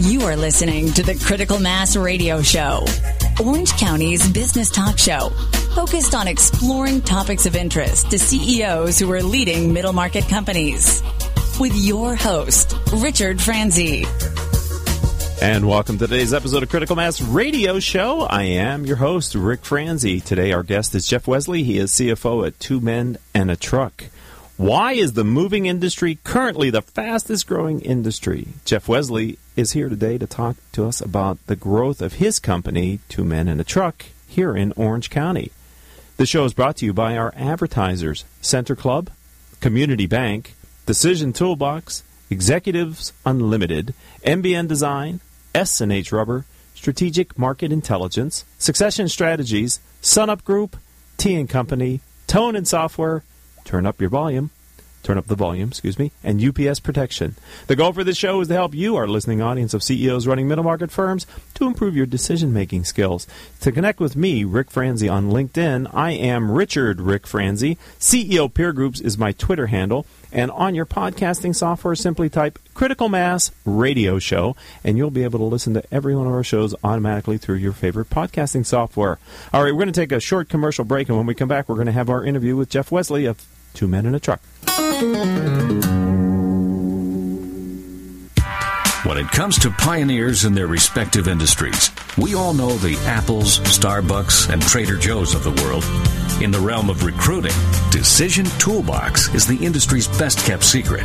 You are listening to the Critical Mass Radio Show, Orange County's business talk show, focused on exploring topics of interest to CEOs who are leading middle market companies. With your host, Richard Franzi. And welcome to today's episode of Critical Mass Radio Show. I am your host, Rick Franzi. Today, our guest is Jeff Wesley. He is CFO at Two Men and a Truck. Why is the moving industry currently the fastest growing industry? Jeff Wesley is here today to talk to us about the growth of his company, Two Men and a Truck, here in Orange County. The show is brought to you by our advertisers, Center Club, Community Bank, Decision Toolbox, Executives Unlimited, MBN Design, S&H Rubber, Strategic Market Intelligence, Succession Strategies, Sunup Group, T and Company, Tone and Software, Turn Up Your Volume, turn up the volume, excuse me, and UPS Protection. The goal for this show is to help you, our listening audience of CEOs running middle market firms, to improve your decision making skills. To connect with me, Rick Franzi, on LinkedIn, I am Richard Rick Franzi. CEO Peer Groups is my Twitter handle. And on your podcasting software, simply type Critical Mass Radio Show, and you'll be able to listen to every one of our shows automatically through your favorite podcasting software. All right, we're going to take a short commercial break, and when we come back, we're going to have our interview with Jeff Wesley of Two Men in a Truck. When it comes to pioneers in their respective industries, we all know the Apples, Starbucks, and Trader Joe's of the world. In the realm of recruiting, Decision Toolbox is the industry's best kept secret.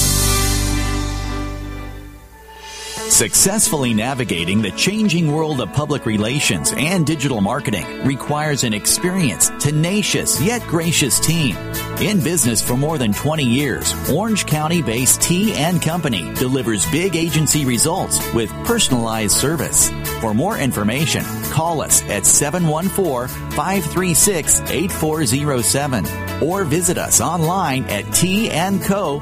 Successfully navigating the changing world of public relations and digital marketing requires an experienced, tenacious, yet gracious team. In business for more than 20 years, Orange County-based T and Company delivers big agency results with personalized service. For more information, call us at 714-536-8407 or visit us online at tandco.me.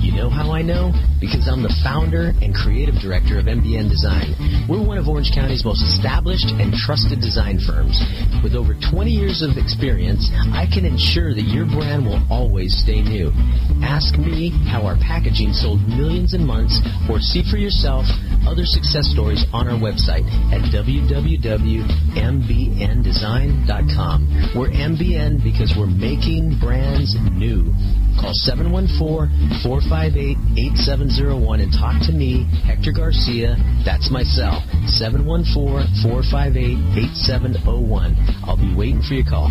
You know how I know? Because I'm the founder and creative director of MBN Design. We're one of Orange County's most established and trusted design firms. With over 20 years of experience, I can ensure that your brand will always stay new. Ask me how our packaging sold millions in months, or see for yourself other success stories on our website at www.mbndesign.com. We're MBN because we're making brands new. Call 714-458-8701 and talk to me, Hector Garcia. That's my cell, 714-458-8701. I'll be waiting for your call.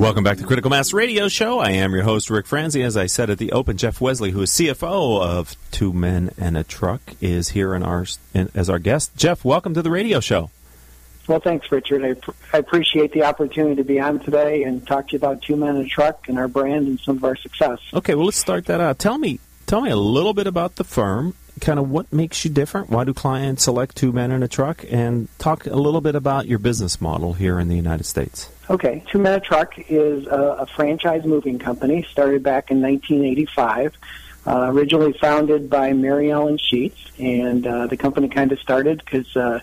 Welcome back to Critical Mass Radio Show. I am your host, Rick Franzi. As I said at the open, Jeff Wesley, who is CFO of Two Men and a Truck, is here in our in, as our guest. Jeff, welcome to the radio show. Well, thanks, Richard. I, pr- I appreciate the opportunity to be on today and talk to you about Two Men and a Truck and our brand and some of our success. Okay, well, let's start that out. Tell me, tell me a little bit about the firm. Kind of what makes you different? Why do clients select Two Men and a Truck? And talk a little bit about your business model here in the United States. Okay, Two Men in a Truck is a, a franchise moving company started back in 1985. Uh, originally founded by Mary Ellen Sheets, and uh, the company kind of started because uh,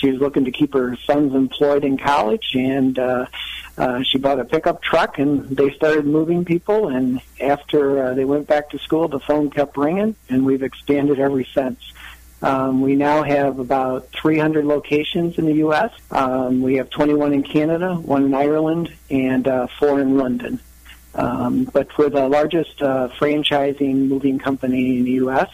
she was looking to keep her sons employed in college, and uh, uh, she bought a pickup truck, and they started moving people. And after uh, they went back to school, the phone kept ringing, and we've expanded ever since. Um, we now have about 300 locations in the U.S. Um, we have 21 in Canada, one in Ireland, and uh, four in London. Um, but we're the largest uh, franchising moving company in the U.S.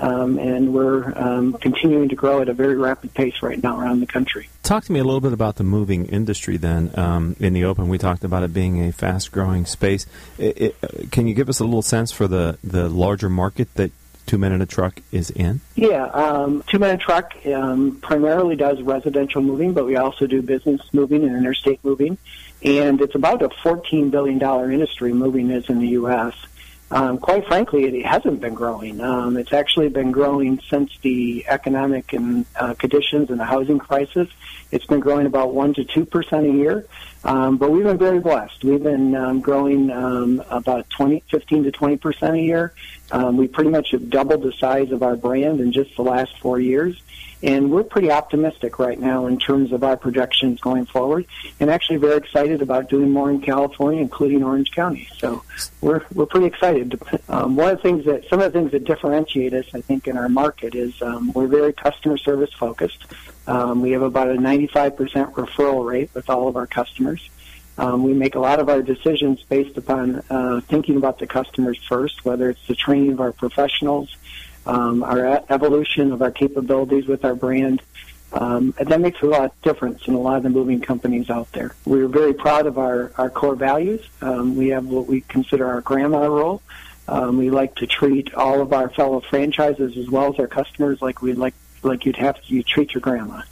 Um, and we're um, continuing to grow at a very rapid pace right now around the country. Talk to me a little bit about the moving industry then. Um, in the open, we talked about it being a fast growing space. It, it, can you give us a little sense for the, the larger market that Two Men and a Truck is in? Yeah, um, Two Men and a Truck um, primarily does residential moving, but we also do business moving and interstate moving. And it's about a $14 billion industry moving is in the U.S um, quite frankly, it hasn't been growing. Um, it's actually been growing since the economic and uh, conditions and the housing crisis. It's been growing about one to two percent a year, um, but we've been very blessed. We've been um, growing um, about 20, 15 to twenty percent a year. Um, we pretty much have doubled the size of our brand in just the last four years. And we're pretty optimistic right now in terms of our projections going forward, and actually very excited about doing more in California, including Orange County. So we're we're pretty excited. Um, one of the things that some of the things that differentiate us, I think, in our market is um, we're very customer service focused. Um, we have about a 95% referral rate with all of our customers. Um, we make a lot of our decisions based upon uh, thinking about the customers first, whether it's the training of our professionals, um, our evolution of our capabilities with our brand. Um, and that makes a lot of difference in a lot of the moving companies out there. We're very proud of our, our core values. Um, we have what we consider our grandma rule. Um, we like to treat all of our fellow franchises as well as our customers like we like like you'd have to you treat your grandma.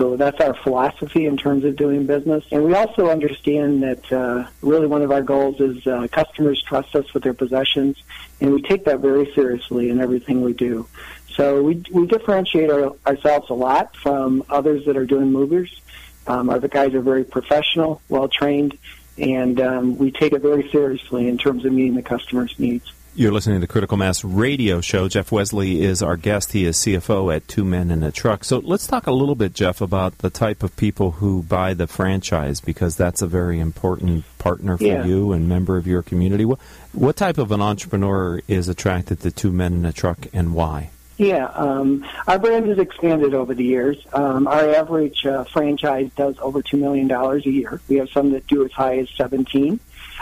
So that's our philosophy in terms of doing business. And we also understand that uh, really one of our goals is uh, customers trust us with their possessions, and we take that very seriously in everything we do. So we, we differentiate our, ourselves a lot from others that are doing movers. Um, our guys are very professional, well trained, and um, we take it very seriously in terms of meeting the customer's needs. You're listening to Critical Mass Radio Show. Jeff Wesley is our guest. He is CFO at Two Men in a Truck. So let's talk a little bit, Jeff, about the type of people who buy the franchise because that's a very important partner for yeah. you and member of your community. What, what type of an entrepreneur is attracted to Two Men in a Truck and why? Yeah, um, our brand has expanded over the years. Um, our average uh, franchise does over $2 million a year. We have some that do as high as 17.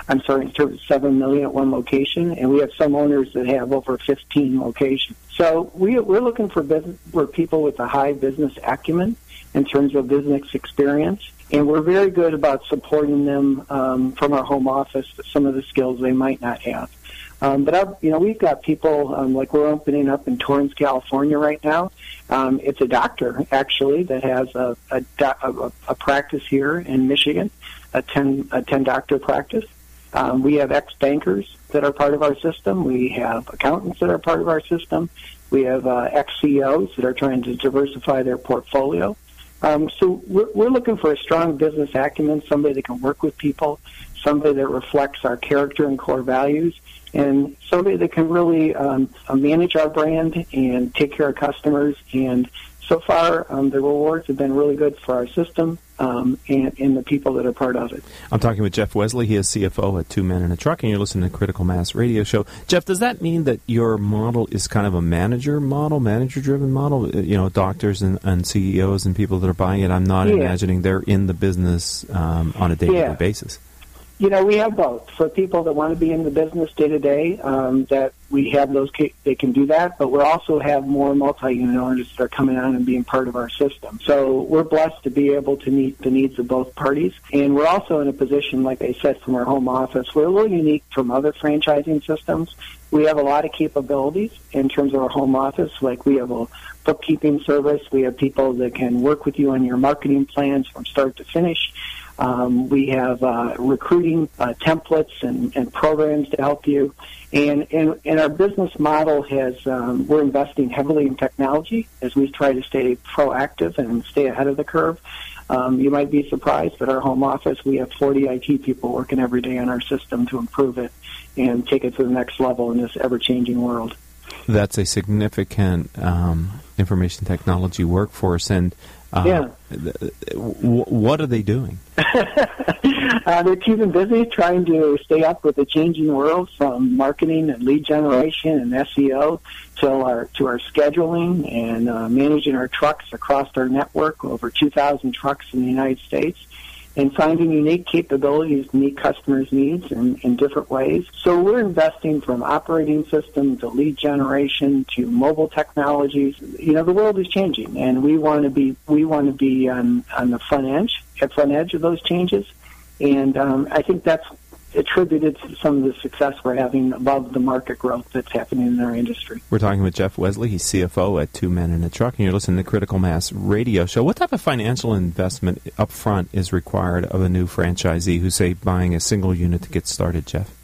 I'm sorry, seven million at one location, and we have some owners that have over 15 locations. So we, we're looking for business, for people with a high business acumen in terms of business experience, and we're very good about supporting them um, from our home office. Some of the skills they might not have. Um, but our, you know, we've got people um, like we're opening up in Torrance, California right now. Um, it's a doctor actually that has a, a, a, a practice here in Michigan, a ten a ten doctor practice, um, we have ex bankers that are part of our system. We have accountants that are part of our system. We have uh, ex CEOs that are trying to diversify their portfolio. Um, so we're, we're looking for a strong business acumen, somebody that can work with people, somebody that reflects our character and core values, and somebody that can really um, manage our brand and take care of customers and so far, um, the rewards have been really good for our system um, and, and, the people that are part of it. I'm talking with Jeff Wesley. He is CFO at Two Men in a Truck, and you're listening to Critical Mass Radio Show. Jeff, does that mean that your model is kind of a manager model, manager-driven model? Uh, you know, doctors and, and CEOs and people that are buying it. I'm not yeah. imagining they're in the business um, on a day-to-day yeah. basis. You know, we have both. For people that want to be in the business day to day, that we have those, they can do that, but we also have more multi-unit owners that are coming on and being part of our system. So we're blessed to be able to meet the needs of both parties. And we're also in a position, like I said, from our home office, we're a little unique from other franchising systems. We have a lot of capabilities in terms of our home office. Like we have a bookkeeping service. We have people that can work with you on your marketing plans from start to finish. Um, we have uh, recruiting uh, templates and, and, programs to help you. And, and, and our business model has, um, we're investing heavily in technology as we try to stay proactive and stay ahead of the curve. Um, you might be surprised, but our home office, we have 40 IT people working every day on our system to improve it and take it to the next level in this ever-changing world. That's a significant um, information technology workforce, and Uh, Yeah. w- what are they doing? uh, they're keeping busy trying to stay up with the changing world from marketing and lead generation and SEO to our to our scheduling and uh, managing our trucks across our network, over 2,000 trucks in the United States, and finding unique capabilities to meet customers' needs in, in different ways. So we're investing from operating system to lead generation to mobile technologies. You know, the world is changing, and we want to be we want to be on on the front edge at front edge of those changes. And um, I think that's attributed to some of the success we're having above the market growth that's happening in our industry. We're talking with Jeff Wesley. He's CFO at Two Men in a Truck, and you're listening to Critical Mass Radio Show. What type of financial investment up front is required of a new franchisee who's, say, buying a single unit to get started, Jeff?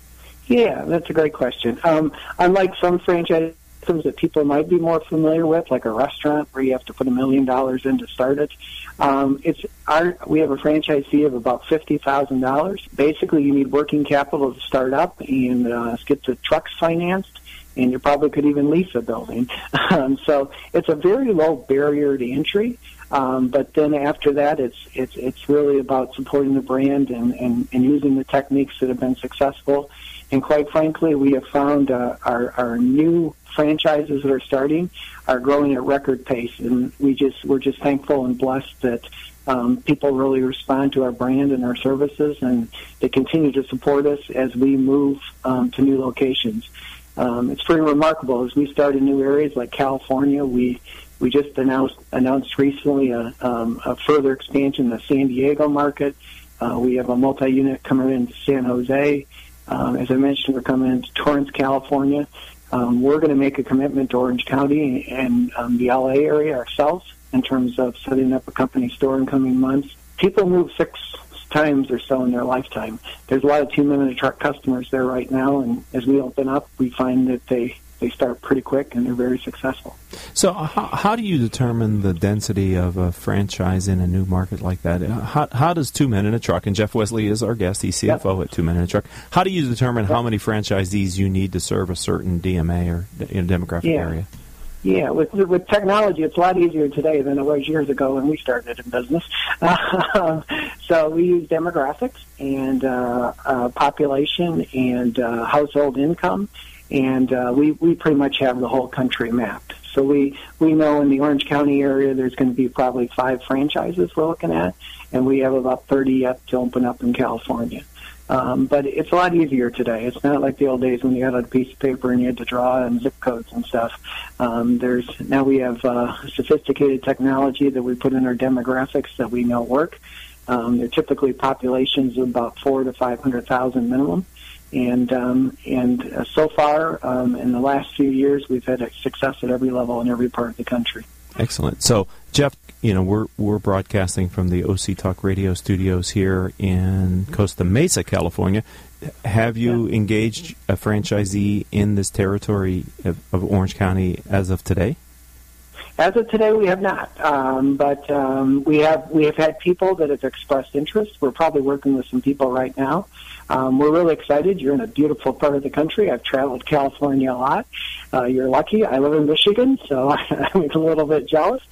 Yeah, that's a great question. Um, unlike some franchise systems that people might be more familiar with, like a restaurant where you have to put a million dollars in to start it, um, it's our we have a franchise fee of about fifty thousand dollars. Basically, you need working capital to start up and uh, get the trucks financed, and you probably could even lease a building. Um, so it's a very low barrier to entry. Um, but then after that, it's it's it's really about supporting the brand and, and, and using the techniques that have been successful. And quite frankly, we have found uh, our our new franchises that are starting are growing at record pace, and we just we're just thankful and blessed that um, people really respond to our brand and our services, and they continue to support us as we move um, to new locations. Um, it's pretty remarkable as we start in new areas like California. We we just announced announced recently a, um, a further expansion in the San Diego market. Uh, we have a multi-unit coming into San Jose. Um, as I mentioned, we're coming into Torrance, California. Um, we're going to make a commitment to Orange County and um, the LA area ourselves in terms of setting up a company store in coming months. People move six times or so in their lifetime. There's a lot of two minute truck customers there right now, and as we open up, we find that they they start pretty quick and they're very successful. So, how, how do you determine the density of a franchise in a new market like that? How, how does Two Men in a Truck, and Jeff Wesley is our guest, he's CFO yep. at Two Men in a Truck, how do you determine yep. how many franchisees you need to serve a certain DMA or demographic yeah. area? Yeah, with with technology, it's a lot easier today than it was years ago when we started in business. So we use demographics and uh, uh, population and uh, household income, and uh, we we pretty much have the whole country mapped. So we we know in the Orange County area there's going to be probably five franchises we're looking at, and we have about 30 yet to open up in California. Um, but it's a lot easier today. It's not like the old days when you had a piece of paper and you had to draw and zip codes and stuff. Um, there's now we have uh, sophisticated technology that we put in our demographics that we know work. Um, they're typically populations of about four to five hundred thousand minimum, and um, and uh, so far um, in the last few years we've had success at every level in every part of the country. Excellent. So, Jeff, you know, we're we're broadcasting from the OC Talk Radio studios here in Costa Mesa, California. Have you yeah. engaged a franchisee in this territory of, of, Orange County as of today? As of today, we have not, um, but um, we have we have had people that have expressed interest. We're probably working with some people right now. Um, we're really excited. You're in a beautiful part of the country. I've traveled California a lot. Uh, you're lucky. I live in Michigan, so I'm a little bit jealous.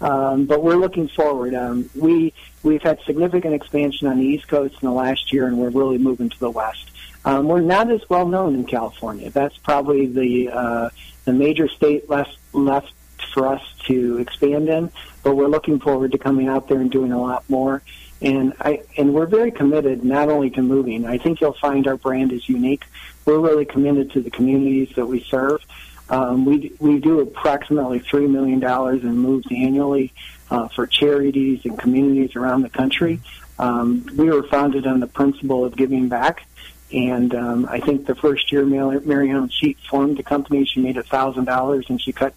Um, but we're looking forward. Um, we we've had significant expansion on the East Coast in the last year, and we're really moving to the West. Um, we're not as well known in California. That's probably the uh, the major state left left for us to expand in. But we're looking forward to coming out there and doing a lot more. And I and we're very committed not only to moving. I think you'll find our brand is unique. We're really committed to the communities that we serve. Um, we we do approximately three million dollars in moves annually uh, for charities and communities around the country. Um, we were founded on the principle of giving back, and um, I think the first year Mary Sheet formed the company, she made a thousand dollars, and she cut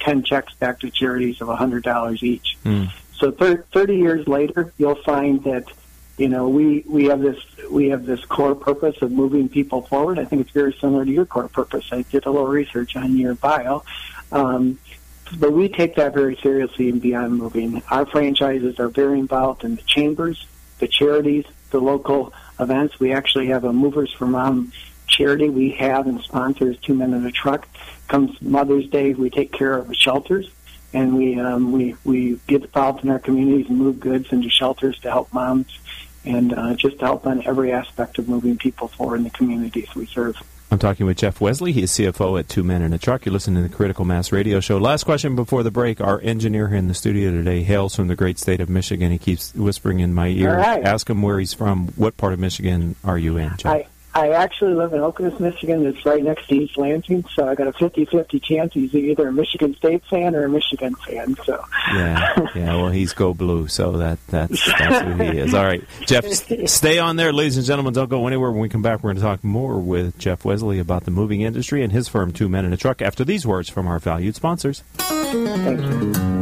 ten checks back to charities of a hundred dollars each. Mm. So thir- 30 years later, you'll find that you know we we have this we have this core purpose of moving people forward. I think it's very similar to your core purpose. I did a little research on your bio. Um, but we take that very seriously and beyond moving. Our franchises are very involved in the chambers, the charities, the local events. We actually have a Movers for Mom charity we have and sponsors Two Men in a Truck. Comes Mother's Day, we take care of the shelters and we um, we we get involved in our communities and move goods into shelters to help moms, and uh, just to help on every aspect of moving people forward in the communities we serve. I'm talking with Jeff Wesley. He is CFO at Two Men in a Truck. You're listening to the Critical Mass Radio Show. Last question before the break. Our engineer here in the studio today hails from the great state of Michigan. He keeps whispering in my ear. Right. Ask him where he's from. What part of Michigan are you in, Jeff? I, I actually live in Okemos, Michigan. It's right next to East Lansing, so I got a 50-50 chance he's either a Michigan State fan or a Michigan fan. So yeah, yeah. Well, he's go blue, so that that's that's who he is. All right, Jeff, stay on there, ladies and gentlemen. Don't go anywhere. When we come back, we're going to talk more with Jeff Wesley about the moving industry and his firm, Two Men in a Truck. After these words from our valued sponsors. thank you.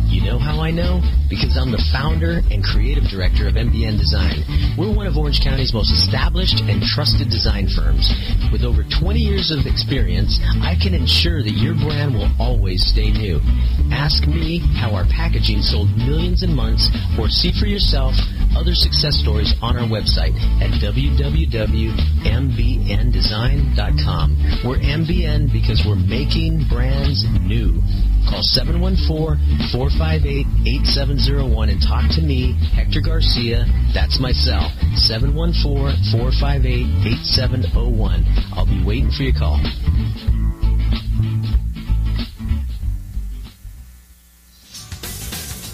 You know how I know? Because I'm the founder and creative director of MBN Design. We're one of Orange County's most established and trusted design firms. With over 20 years of experience, I can ensure that your brand will always stay new. Ask me how our packaging sold millions in months or see for yourself other success stories on our website at www.mbndesign.com. We're MBN because we're making brands new. Call 714-458-8701 and talk to me, Hector Garcia. That's my cell, 714-458-8701. I'll be waiting for your call.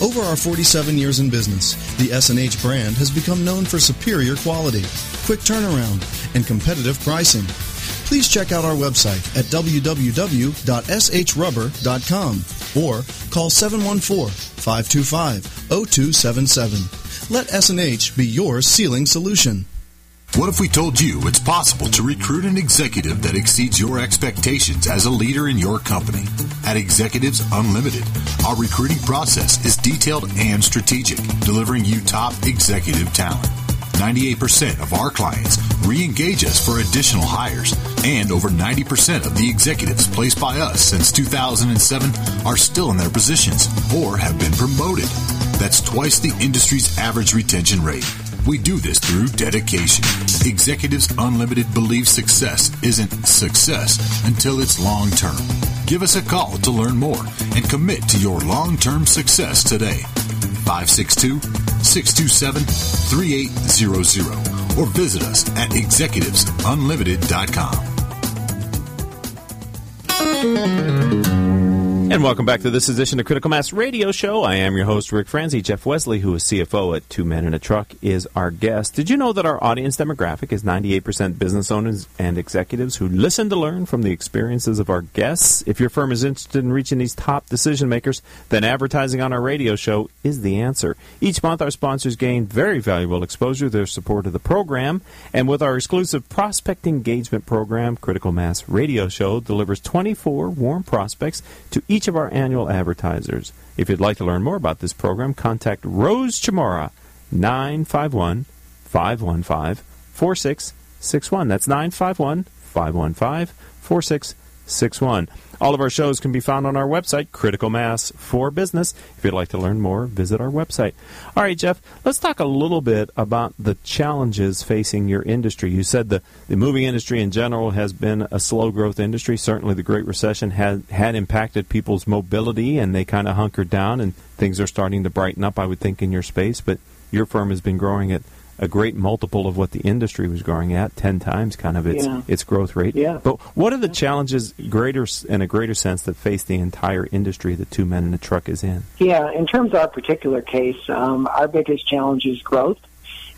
Over our 47 years in business, the S&H brand has become known for superior quality, quick turnaround, and competitive pricing. Please check out our website at www.shrubber.com or call 714-525-0277. Let S&H be your sealing solution. What if we told you it's possible to recruit an executive that exceeds your expectations as a leader in your company? At Executives Unlimited, our recruiting process is detailed and strategic, delivering you top executive talent. 98% of our clients re-engage us for additional hires, and over 90% of the executives placed by us since 2007 are still in their positions or have been promoted. That's twice the industry's average retention rate. We do this through dedication. Executives Unlimited believes success isn't success until it's long term. Give us a call to learn more and commit to your long term success today. 562 627 3800 or visit us at executivesunlimited.com. And welcome back to this edition of Critical Mass Radio Show. I am your host, Rick Franzi. Jeff Wesley, who is CFO at Two Men in a Truck, is our guest. Did you know that our audience demographic is 98% business owners and executives who listen to learn from the experiences of our guests? If your firm is interested in reaching these top decision makers, then advertising on our radio show is the answer. Each month, our sponsors gain very valuable exposure their support of the program. And with our exclusive prospect engagement program, Critical Mass Radio Show delivers 24 warm prospects to each of our annual advertisers. If you'd like to learn more about this program, contact Rose Chamora, 951 515 4661. That's 951 515 4661. All of our shows can be found on our website, Critical Mass for Business. If you'd like to learn more, visit our website. All right, Jeff, let's talk a little bit about the challenges facing your industry. You said the, the moving industry in general has been a slow growth industry. Certainly, the Great Recession had, had impacted people's mobility and they kind of hunkered down, and things are starting to brighten up, I would think, in your space. But your firm has been growing at a great multiple of what the industry was growing at, ten times kind of its Yeah. its growth rate. Yeah. But what are the challenges greater in a greater sense that face the entire industry that two men in a truck is in? Yeah, in terms of our particular case, um, our biggest challenge is growth.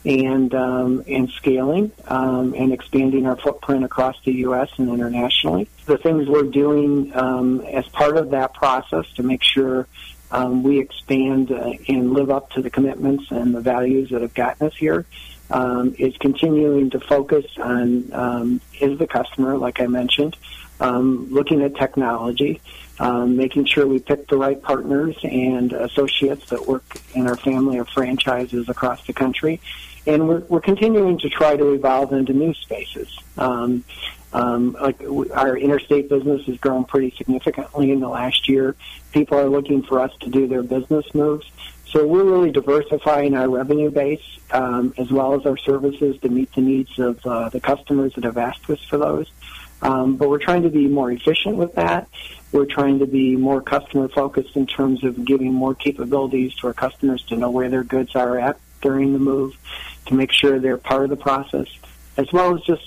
and um, and scaling um, and expanding our footprint across the U.S. and internationally. The things we're doing um, as part of that process to make sure um, we expand uh, and live up to the commitments and the values that have gotten us here um, is continuing to focus on um, is the customer, like I mentioned, um, looking at technology, um, making sure we pick the right partners and associates that work in our family of franchises across the country. And we're, we're continuing to try to evolve into new spaces. Um, um, like our interstate business has grown pretty significantly in the last year. People are looking for us to do their business moves. So we're really diversifying our revenue base um, as well as our services to meet the needs of uh, the customers that have asked us for those. Um, but we're trying to be more efficient with that. We're trying to be more customer focused in terms of giving more capabilities to our customers to know where their goods are at during the move, to make sure they're part of the process, as well as just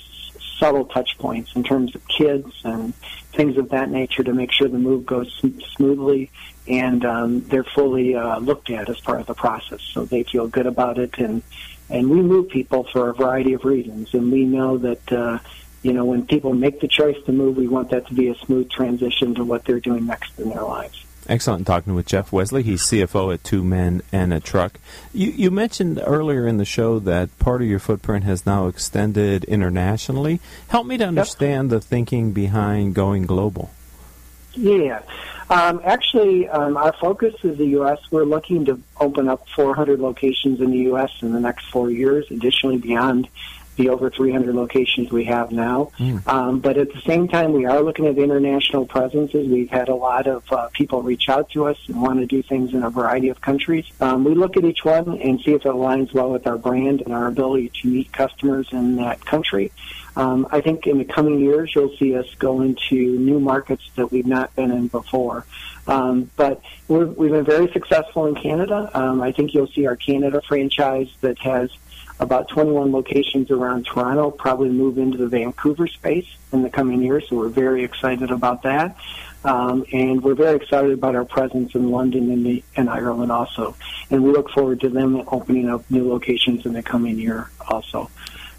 subtle touch points in terms of kids and things of that nature to make sure the move goes smoothly and um, they're fully uh, looked at as part of the process, so they feel good about it. And and we move people for a variety of reasons, and we know that. Uh, you know, when people make the choice to move, we want that to be a smooth transition to what they're doing next in their lives. Excellent talking with Jeff Wesley. He's CFO at Two Men and a Truck. You, you mentioned earlier in the show that part of your footprint has now extended internationally. Help me to understand yep. the thinking behind going global. Yeah. Um, actually, um, our focus is the U.S. We're looking to open up 400 locations in the U.S. in the next four years, additionally beyond the over 300 locations we have now. Mm. Um, but at the same time, we are looking at international presences. We've had a lot of uh, people reach out to us and want to do things in a variety of countries. Um, we look at each one and see if it aligns well with our brand and our ability to meet customers in that country. Um, I think in the coming years, you'll see us go into new markets that we've not been in before. Um, but we have been very successful in Canada. Um, I think you'll see our Canada franchise that has about 21 locations around Toronto probably move into the Vancouver space in the coming year. So we're very excited about that. Um, and we're very excited about our presence in London and, the, and Ireland also. And we look forward to them opening up new locations in the coming year also.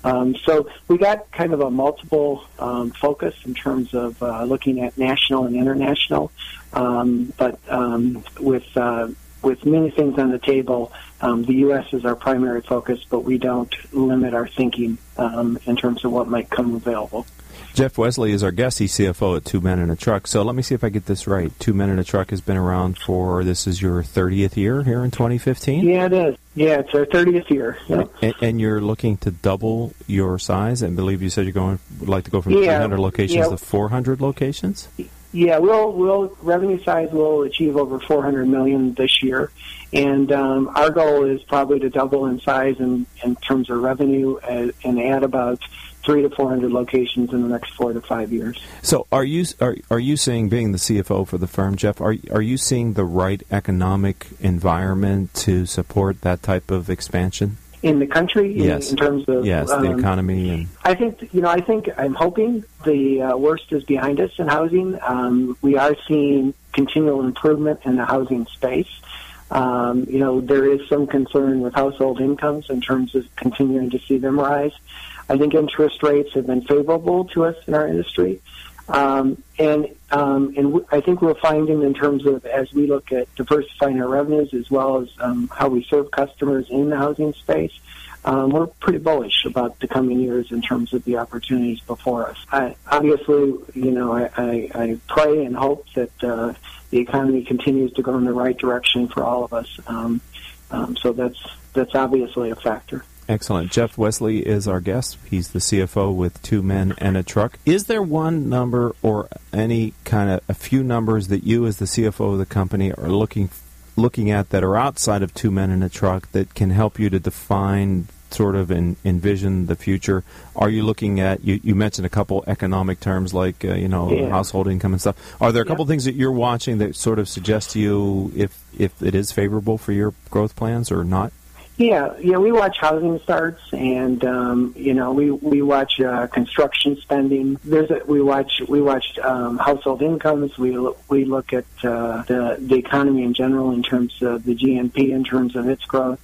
Um, so we got kind of a multiple um, focus in terms of uh, looking at national and international, um, but um, with uh, with many things on the table, um, the U.S. is our primary focus, but we don't limit our thinking um, in terms of what might come available. Jeff Wesley is our guest. He's CFO at Two Men in a Truck. So let me see if I get this right. Two Men in a Truck has been around for this is your 30th year here in 2015. Yeah, it is. Yeah, it's our 30th year. Yep. And, and, you're looking to double your size. I believe you said you're going would like to go from yeah, 300 locations yeah. to 400 locations. Yeah, we'll we'll revenue size will achieve over 400 million this year, and um, our goal is probably to double in size in, in terms of revenue and, and add about three to 400 locations in the next four to five years. So, are you are are you seeing, being the CFO for the firm, Jeff? Are are you seeing the right economic environment to support that type of expansion? In the country yes. in, in, terms of yes, um, the economy and I think you know I think I'm hoping the uh, worst is behind us in housing. Um, we are seeing continual improvement in the housing space. Um, you know there is some concern with household incomes in terms of continuing to see them rise. I think interest rates have been favorable to us in our industry. Um, and um, and w- I think we're finding in terms of as we look at diversifying our revenues as well as um, how we serve customers in the housing space, um, we're pretty bullish about the coming years in terms of the opportunities before us. I, obviously, you know, I, I, I pray and hope that uh, the economy continues to go in the right direction for all of us. Um, um, so that's that's obviously a factor. Excellent. Jeff Wesley is our guest. He's the CFO with Two Men and a Truck. Is there one number or any kind of a few numbers that you, as the CFO of the company, are looking looking at that are outside of Two Men and a Truck that can help you to define sort of and envision the future? Are you looking at you, you mentioned a couple economic terms like uh, you know yeah. household income and stuff. Are there a couple yeah. things that you're watching that sort of suggest to you if if it is favorable for your growth plans or not? Yeah, yeah, we watch housing starts, and um, you know, we we watch uh, construction spending. There's a, we watch we watch um, household incomes. We we look at uh, the the economy in general in terms of the GNP in terms of its growth.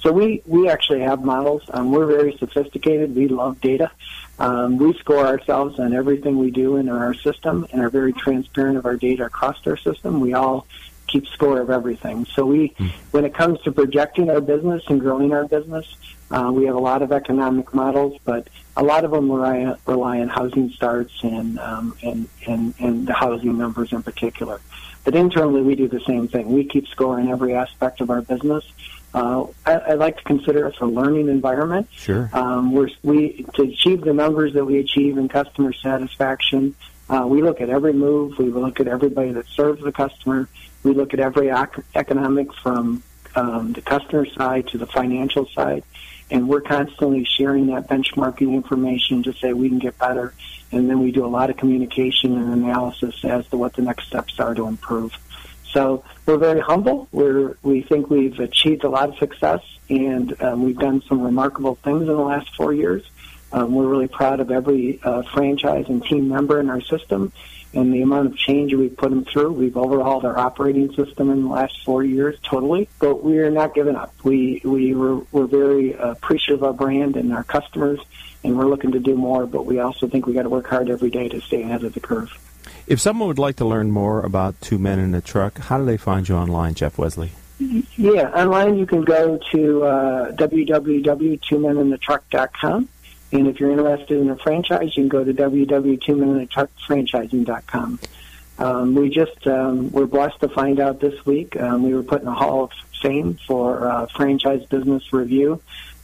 so we, we actually have models. Um, we're very sophisticated. We love data. Um, we score ourselves on everything we do in our system and are very transparent of our data across our system. We all keep score of everything. So we, mm. when it comes to projecting our business and growing our business, uh, we have a lot of economic models, but a lot of them rely, rely on housing starts and, um, and, and, and the housing numbers in particular. But internally, we do the same thing. We keep score in every aspect of our business. Uh, I, I like to consider us a learning environment. Sure. Um, we're, we to achieve the numbers that we achieve in customer satisfaction. Uh, we look at every move. We look at everybody that serves the customer. We look at every economic from um, the customer side to the financial side and we're constantly sharing that benchmarking information to say we can get better. And then we do a lot of communication and analysis as to what the next steps are to improve. So we're very humble. We're, we think we've achieved a lot of success, and um, we've done some remarkable things in the last four years. Um, we're really proud of every uh, franchise and team member in our system, and the amount of change we've put them through. We've overhauled our operating system in the last four years totally, but we are not giving up. We we were we're very appreciative of our brand and our customers, and we're looking to do more. But we also think we got to work hard every day to stay ahead of the curve. If someone would like to learn more about Two Men in a Truck, how do they find you online, Jeff Wesley? Yeah, online you can go to uh, www.twomeninthetruck.com and if you're interested in a franchise, you can go to www.2minutetruckfranchising.com. Um, we just um, were blessed to find out this week um, we were put in the Hall of Fame for uh, Franchise Business Review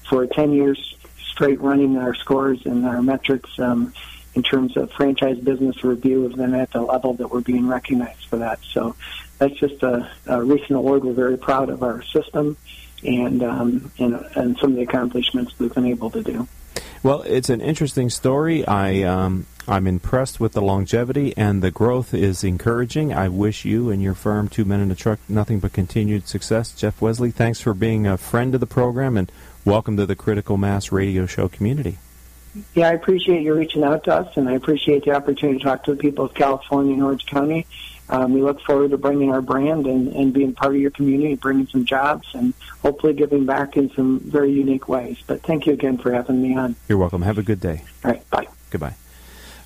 for 10 years straight running our scores and our metrics um, in terms of franchise business review have been at the level that we're being recognized for that. So that's just a, a recent award. We're very proud of our system and, um, and, and some of the accomplishments we've been able to do. Well, it's an interesting story. I um, I'm impressed with the longevity and the growth is encouraging. I wish you and your firm, Two Men in a Truck, nothing but continued success. Jeff Wesley, thanks for being a friend of the program and welcome to the Critical Mass Radio Show community. Yeah, I appreciate you reaching out to us, and I appreciate the opportunity to talk to the people of California and Orange County um, we look forward to bringing our brand and, and being part of your community, bringing some jobs, and hopefully giving back in some very unique ways. But thank you again for having me on. You're welcome. Have a good day. All right. Bye. Goodbye.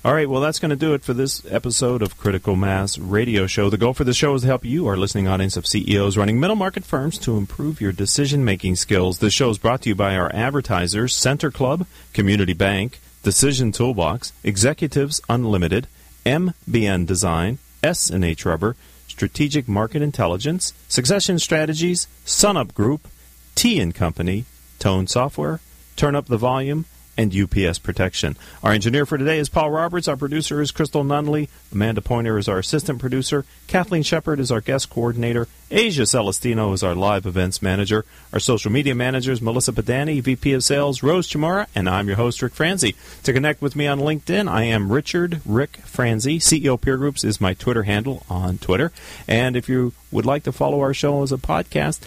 All right, well, that's going to do it for this episode of Critical Mass Radio Show. The goal for the show is to help you, our listening audience of CEOs running middle market firms, to improve your decision making skills. This show is brought to you by our advertisers Center Club, Community Bank, Decision Toolbox, Executives Unlimited, MBN Design, S&H Rubber, Strategic Market Intelligence, Succession Strategies, Sunup Group, T & Company, Tone Software, Turn Up the Volume, and UPS Protection. Our engineer for today is Paul Roberts. Our producer is Crystal Nunley. Amanda Pointer is our assistant producer. Kathleen Shepard is our guest coordinator. Asia Celestino is our live events manager. Our social media manager is Melissa Padani, VP of Sales, Rose Chamara, and I'm your host, Rick Franzi. To connect with me on LinkedIn, I am Richard Rick Franzi. CEO Peer Groups is my Twitter handle on Twitter. And if you would like to follow our show as a podcast,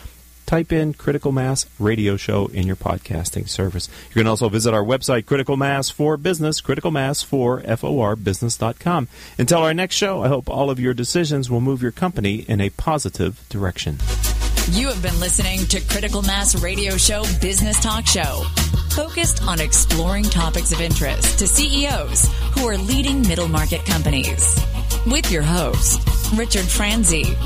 type in Critical Mass Radio Show in your podcasting service. You can also visit our website, Critical Mass for Business, Critical Mass for FOR Business.com. Until our next show, I hope all of your decisions will move your company in a positive direction. You have been listening to Critical Mass Radio Show Business Talk Show, focused on exploring topics of interest to CEOs who are leading middle market companies. With your host, Richard Franzi.